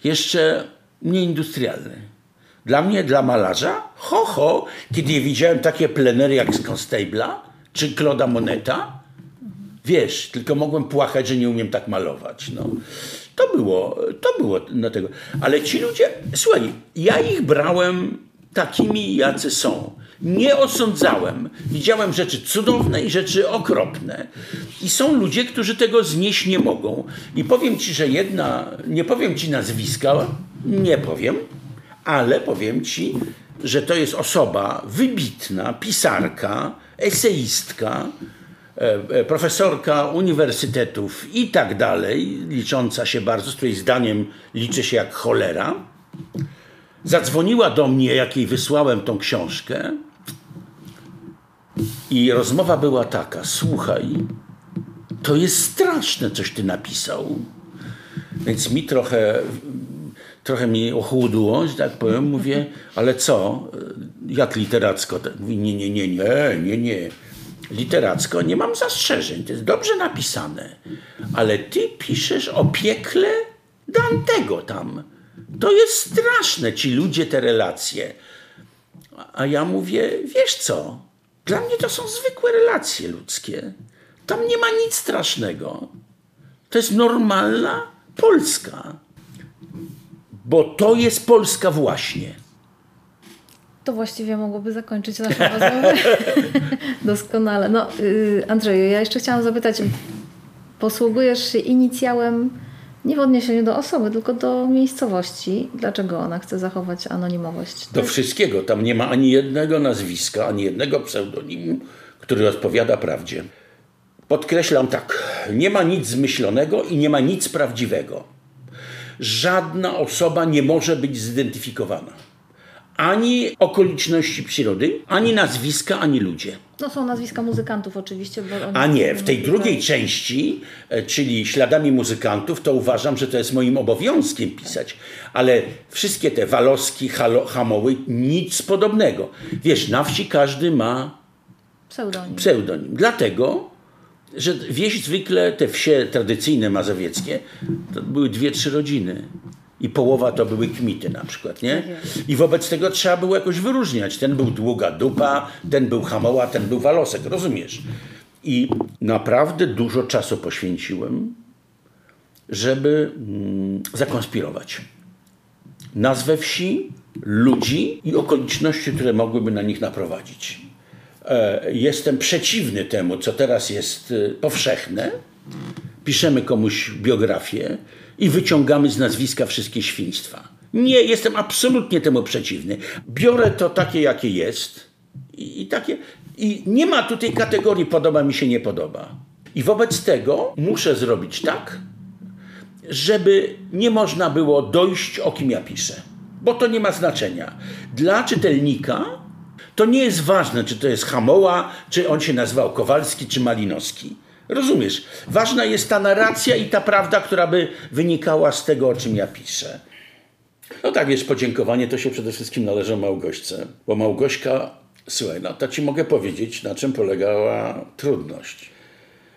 Jeszcze nieindustrialny. Dla mnie, dla malarza, ho, ho, kiedy widziałem takie plenery jak z Constable'a czy Claude'a Moneta, wiesz, tylko mogłem płakać, że nie umiem tak malować. No. To było, to było na tego. Ale ci ludzie, słuchaj, ja ich brałem takimi, jacy są. Nie osądzałem. Widziałem rzeczy cudowne i rzeczy okropne. I są ludzie, którzy tego znieść nie mogą. I powiem ci, że jedna, nie powiem ci nazwiska, nie powiem, ale powiem ci, że to jest osoba wybitna, pisarka, eseistka, e, e, profesorka uniwersytetów i tak dalej, licząca się bardzo, z której zdaniem liczy się jak cholera. Zadzwoniła do mnie, jak jej wysłałem tą książkę, i rozmowa była taka: Słuchaj, to jest straszne, coś ty napisał. Więc mi trochę, trochę mi ochłudło, że tak powiem. Mówię, ale co? Jak literacko? Mówi, nie, nie, nie, nie, nie, nie. Literacko nie mam zastrzeżeń, to jest dobrze napisane. Ale ty piszesz o piekle Dantego tam. To jest straszne, ci ludzie, te relacje. A ja mówię, wiesz co? Dla mnie to są zwykłe relacje ludzkie. Tam nie ma nic strasznego. To jest normalna Polska. Bo to jest Polska właśnie. To właściwie mogłoby zakończyć naszą rozmowę. Doskonale. No, yy, Andrzeju, ja jeszcze chciałam zapytać, posługujesz się inicjałem nie w odniesieniu do osoby, tylko do miejscowości. Dlaczego ona chce zachować anonimowość? Do wszystkiego. Tam nie ma ani jednego nazwiska, ani jednego pseudonimu, który odpowiada prawdzie. Podkreślam tak, nie ma nic zmyślonego i nie ma nic prawdziwego. Żadna osoba nie może być zidentyfikowana ani okoliczności przyrody, ani nazwiska, ani ludzie. No są nazwiska muzykantów oczywiście. A nie, w tej drugiej części, e, czyli śladami muzykantów, to uważam, że to jest moim obowiązkiem pisać. Ale wszystkie te Waloski, Halo, Hamoły, nic podobnego. Wiesz, na wsi każdy ma pseudonim. pseudonim. Dlatego, że wieś zwykle, te wsie tradycyjne mazowieckie, to były dwie, trzy rodziny i połowa to były kmity na przykład, nie? I wobec tego trzeba było jakoś wyróżniać. Ten był długa dupa, ten był hamoła, ten był walosek, rozumiesz? I naprawdę dużo czasu poświęciłem, żeby mm, zakonspirować nazwę wsi, ludzi i okoliczności, które mogłyby na nich naprowadzić. E, jestem przeciwny temu, co teraz jest e, powszechne. Piszemy komuś biografię, i wyciągamy z nazwiska wszystkie świństwa. Nie, jestem absolutnie temu przeciwny. Biorę to takie, jakie jest i, i takie. I nie ma tutaj kategorii podoba mi się, nie podoba. I wobec tego muszę zrobić tak, żeby nie można było dojść, o kim ja piszę. Bo to nie ma znaczenia. Dla czytelnika to nie jest ważne, czy to jest Hamoła, czy on się nazywał Kowalski, czy Malinowski. Rozumiesz? Ważna jest ta narracja i ta prawda, która by wynikała z tego, o czym ja piszę. No tak, wiesz, podziękowanie to się przede wszystkim należy Małgośce, bo Małgośka, słuchaj, no to ci mogę powiedzieć, na czym polegała trudność.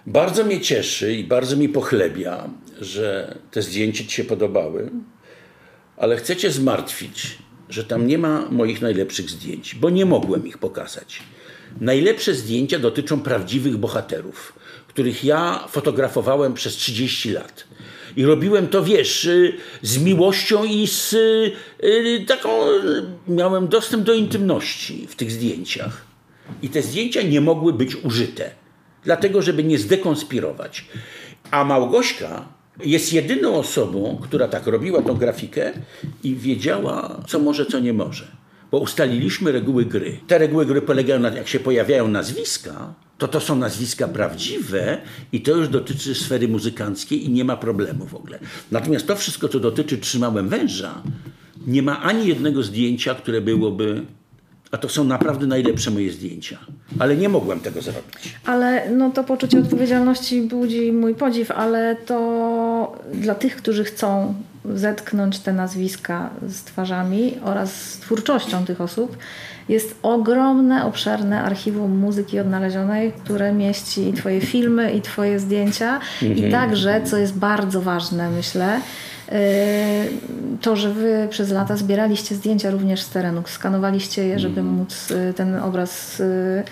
Bardzo mnie cieszy i bardzo mi pochlebia, że te zdjęcia ci się podobały, ale chcę cię zmartwić, że tam nie ma moich najlepszych zdjęć, bo nie mogłem ich pokazać. Najlepsze zdjęcia dotyczą prawdziwych bohaterów których ja fotografowałem przez 30 lat. I robiłem to, wiesz, y, z miłością i z y, taką. Miałem dostęp do intymności w tych zdjęciach. I te zdjęcia nie mogły być użyte, dlatego, żeby nie zdekonspirować. A Małgośka jest jedyną osobą, która tak robiła tą grafikę i wiedziała, co może, co nie może. Bo ustaliliśmy reguły gry. Te reguły gry polegają na, jak się pojawiają nazwiska, to to są nazwiska prawdziwe i to już dotyczy sfery muzykanckiej i nie ma problemu w ogóle. Natomiast to wszystko, co dotyczy Trzymałem Węża, nie ma ani jednego zdjęcia, które byłoby a to są naprawdę najlepsze moje zdjęcia. Ale nie mogłem tego zrobić. Ale no to poczucie odpowiedzialności budzi mój podziw, ale to dla tych, którzy chcą zetknąć te nazwiska z twarzami oraz z twórczością tych osób, jest ogromne, obszerne archiwum muzyki odnalezionej, które mieści i Twoje filmy, i Twoje zdjęcia, mhm. i także, co jest bardzo ważne, myślę, To, że wy przez lata zbieraliście zdjęcia również z terenu, skanowaliście je, żeby Mm. móc y, ten obraz y,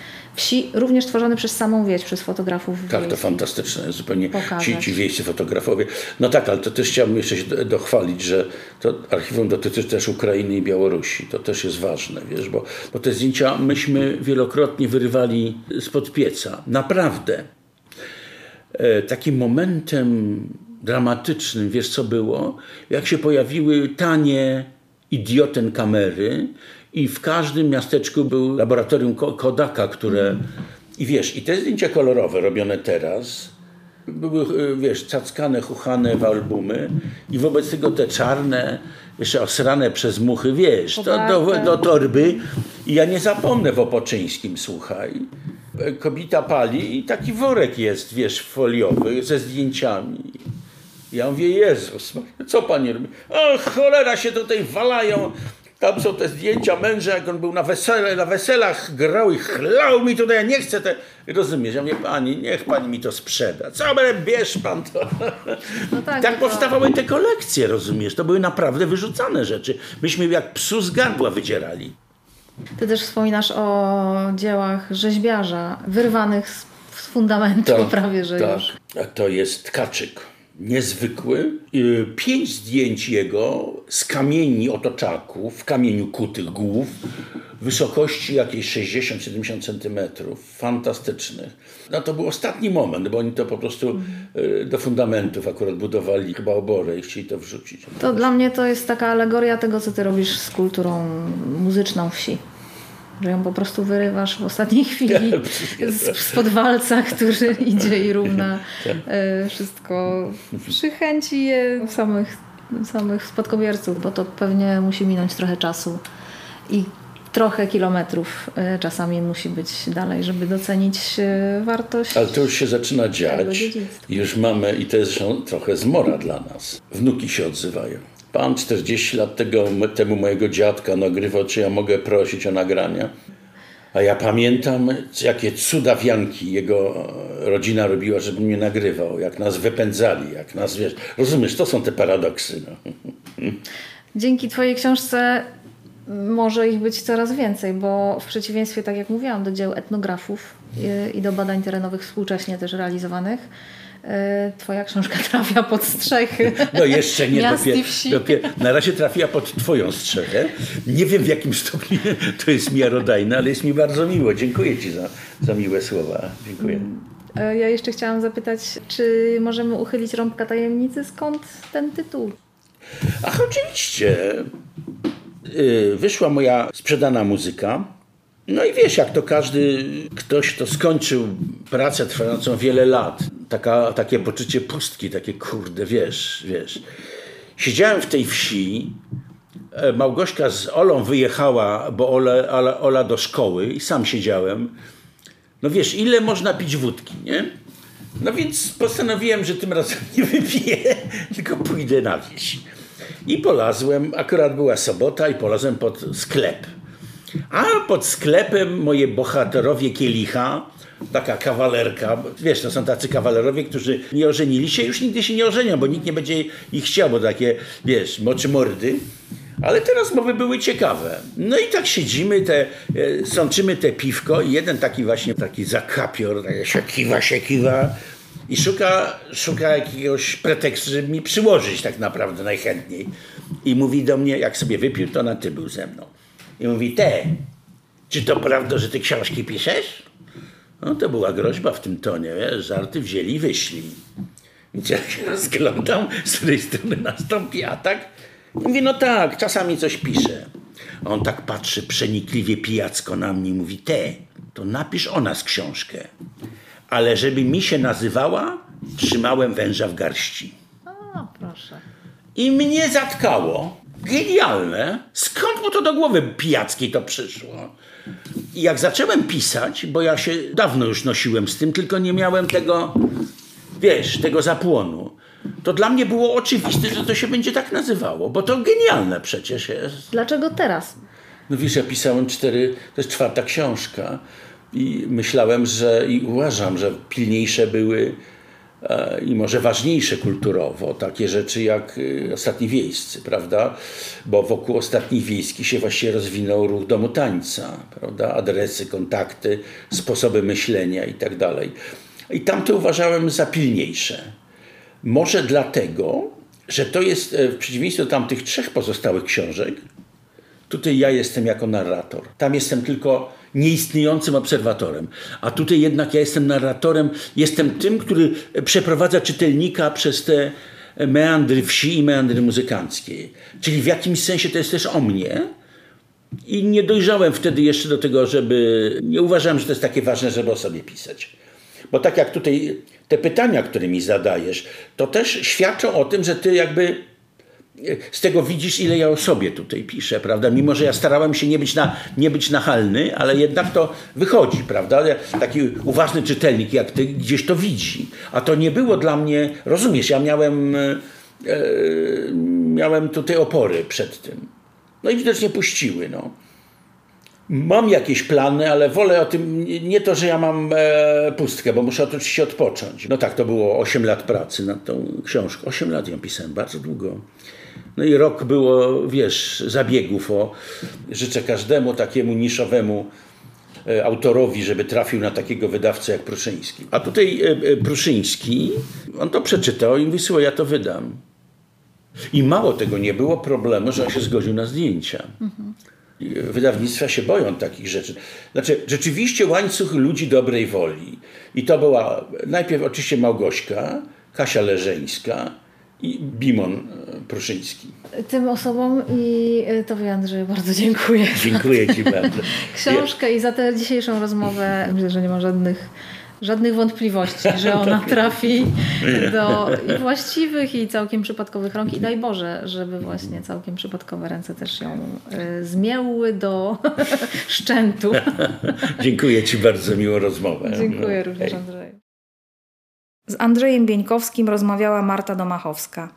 wsi, również tworzony przez samą wieś, przez fotografów Tak, to wiejskich. fantastyczne jest zupełnie Pokazać. ci, ci wiejscy fotografowie. No tak, ale to też chciałbym jeszcze się do- dochwalić, że to archiwum dotyczy też Ukrainy i Białorusi. To też jest ważne, wiesz, bo, bo te zdjęcia myśmy wielokrotnie wyrywali spod pieca. Naprawdę. E, takim momentem dramatycznym, wiesz co było? Jak się pojawiły tanie idioten kamery i w każdym miasteczku był laboratorium Ko- Kodaka, które... I wiesz, i te zdjęcia kolorowe robione teraz były, e, wiesz, cackane, chuchane w albumy i wobec tego te czarne, jeszcze osrane przez muchy, wiesz, to do, Poparte. do torby. I ja nie zapomnę w Opoczyńskim, słuchaj. E, Kobieta pali i taki worek jest, wiesz, foliowy ze zdjęciami. Ja mówię, Jezus, co pani robi? O, cholera się tutaj walają. Tam są te zdjęcia męża, jak on był na, wesele, na weselach, grał i chlał mi tutaj, ja nie chcę te... Rozumiesz? Ja mówię, pani, niech pani mi to sprzeda. Co, ale bierz pan to. No tak, tak no to- powstawały te kolekcje, rozumiesz? To były naprawdę wyrzucane rzeczy. Myśmy jak psu z gardła wydzierali. Ty też wspominasz o dziełach rzeźbiarza, wyrwanych z, z fundamentu prawie, że już. A to jest tkaczyk. Niezwykły. Y, Pięć zdjęć jego z kamieni otoczaków, w kamieniu kutych głów, wysokości jakieś 60-70 centymetrów. Fantastycznych. No to był ostatni moment, bo oni to po prostu y, do fundamentów akurat budowali chyba oborę i chcieli to wrzucić. To dla mnie to jest taka alegoria tego, co ty robisz z kulturą muzyczną wsi. Że ją po prostu wyrywasz w ostatniej chwili z, spod walca, który idzie i równa e, wszystko. Przychęci je samych, samych spadkobierców, bo to pewnie musi minąć trochę czasu i trochę kilometrów e, czasami musi być dalej, żeby docenić e, wartość. Ale to już się zaczyna dziać. Już mamy, i to jest trochę zmora dla nas. Wnuki się odzywają. Pan 40 lat tego, temu mojego dziadka nagrywał, czy ja mogę prosić o nagrania. A ja pamiętam, jakie cudawianki jego rodzina robiła, żeby mnie nagrywał. Jak nas wypędzali, jak nas, wiesz... Rozumiesz, to są te paradoksy. No. Dzięki Twojej książce może ich być coraz więcej, bo w przeciwieństwie, tak jak mówiłam, do dzieł etnografów i- do badań terenowych współcześnie też realizowanych, Twoja książka trafia pod strzechy No jeszcze nie, dopiero, dopiero, na razie trafiła pod twoją strzechę. Nie wiem w jakim stopniu to jest miarodajne, ale jest mi bardzo miło. Dziękuję ci za, za miłe słowa. Dziękuję. E, Ja jeszcze chciałam zapytać, czy możemy uchylić rąbka tajemnicy, skąd ten tytuł? Ach, oczywiście. Yy, Wyszła moja sprzedana muzyka. No i wiesz, jak to każdy ktoś, kto skończył pracę trwającą wiele lat, taka, takie poczucie pustki, takie kurde, wiesz, wiesz. Siedziałem w tej wsi, e, Małgośka z Olą wyjechała, bo Ola, Ola, Ola do szkoły i sam siedziałem. No wiesz, ile można pić wódki, nie? No więc postanowiłem, że tym razem nie wypiję, tylko pójdę na wieś. I polazłem, akurat była sobota i polazłem pod sklep. A pod sklepem moje bohaterowie kielicha, taka kawalerka, wiesz, to są tacy kawalerowie, którzy nie ożenili się, już nigdy się nie ożenią, bo nikt nie będzie ich chciał, bo takie, wiesz, moczy mordy. Ale te rozmowy były ciekawe. No i tak siedzimy, te, e, sączymy te piwko i jeden taki właśnie taki zakapior, tak się kiwa, się kiwa i szuka, szuka jakiegoś pretekstu, żeby mi przyłożyć tak naprawdę najchętniej. I mówi do mnie, jak sobie wypił, to na ty był ze mną. I mówi, te, czy to prawda, że ty książki piszesz? No to była groźba w tym tonie, wiesz, żarty wzięli i wyszli. Więc ja się rozglądam, z której strony nastąpi atak. Mówi, no tak, czasami coś piszę. A on tak patrzy przenikliwie, pijacko na mnie i mówi, te, to napisz o nas książkę. Ale żeby mi się nazywała, trzymałem węża w garści. O, proszę. I mnie zatkało. Genialne. Skąd mu to do głowy pijackiej to przyszło? I jak zacząłem pisać, bo ja się dawno już nosiłem z tym, tylko nie miałem tego, wiesz, tego zapłonu, to dla mnie było oczywiste, że to się będzie tak nazywało, bo to genialne przecież jest. Dlaczego teraz? No wiesz, ja pisałem cztery, to jest czwarta książka i myślałem, że i uważam, że pilniejsze były i może ważniejsze kulturowo, takie rzeczy jak y, Ostatni Wiejscy, prawda? Bo wokół Ostatnich Wiejskich się właśnie rozwinął ruch domu tańca, prawda? Adresy, kontakty, sposoby myślenia i tak dalej. I tamte uważałem za pilniejsze. Może dlatego, że to jest e, w przeciwieństwie do tamtych trzech pozostałych książek, tutaj ja jestem jako narrator. Tam jestem tylko nieistniejącym obserwatorem. A tutaj jednak ja jestem narratorem, jestem tym, który przeprowadza czytelnika przez te meandry wsi i meandry muzykanckie. Czyli w jakimś sensie to jest też o mnie. I nie dojrzałem wtedy jeszcze do tego, żeby. Nie uważałem, że to jest takie ważne, żeby o sobie pisać. Bo tak jak tutaj te pytania, które mi zadajesz, to też świadczą o tym, że ty jakby z tego widzisz, ile ja o sobie tutaj piszę, prawda? Mimo, że ja starałem się nie być, na, nie być nachalny, ale jednak to wychodzi, prawda? Taki uważny czytelnik jak ty gdzieś to widzi. A to nie było dla mnie, rozumiesz, ja miałem, e, miałem tutaj opory przed tym. No i widocznie puściły, no. Mam jakieś plany, ale wolę o tym, nie to, że ja mam e, pustkę, bo muszę oczywiście odpocząć. No tak, to było 8 lat pracy nad tą książką. 8 lat ją pisałem, bardzo długo. No i rok było, wiesz, zabiegów o życzę każdemu takiemu niszowemu e, autorowi, żeby trafił na takiego wydawcę jak Pruszyński. A tutaj e, e, Pruszyński, on to przeczytał i mówi, słuchaj, ja to wydam. I mało tego, nie było problemu, że on się zgodził na zdjęcia. Mhm. Wydawnictwa się boją takich rzeczy. Znaczy, rzeczywiście łańcuch ludzi dobrej woli. I to była najpierw oczywiście Małgośka, Kasia Leżeńska, i Bimon e, Pruszyński. Tym osobom i e, Tobie Andrzeju bardzo dziękuję. Dziękuję Ci bardzo. Książkę i za tę dzisiejszą rozmowę. Myślę, że nie ma żadnych żadnych wątpliwości, że ona trafi do właściwych i całkiem przypadkowych rąk i daj Boże, żeby właśnie całkiem przypadkowe ręce też ją e, zmiełły do szczętu. Dziękuję Ci bardzo, miło rozmowę. Dziękuję również Andrzej. Z Andrzejem Bieńkowskim rozmawiała Marta Domachowska.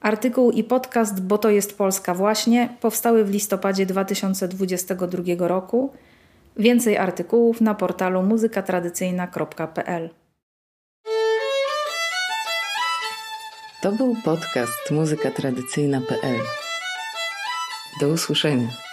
Artykuł i podcast Bo to jest Polska właśnie powstały w listopadzie 2022 roku. Więcej artykułów na portalu muzykatradycyjna.pl. To był podcast muzykatradycyjna.pl. Do usłyszenia.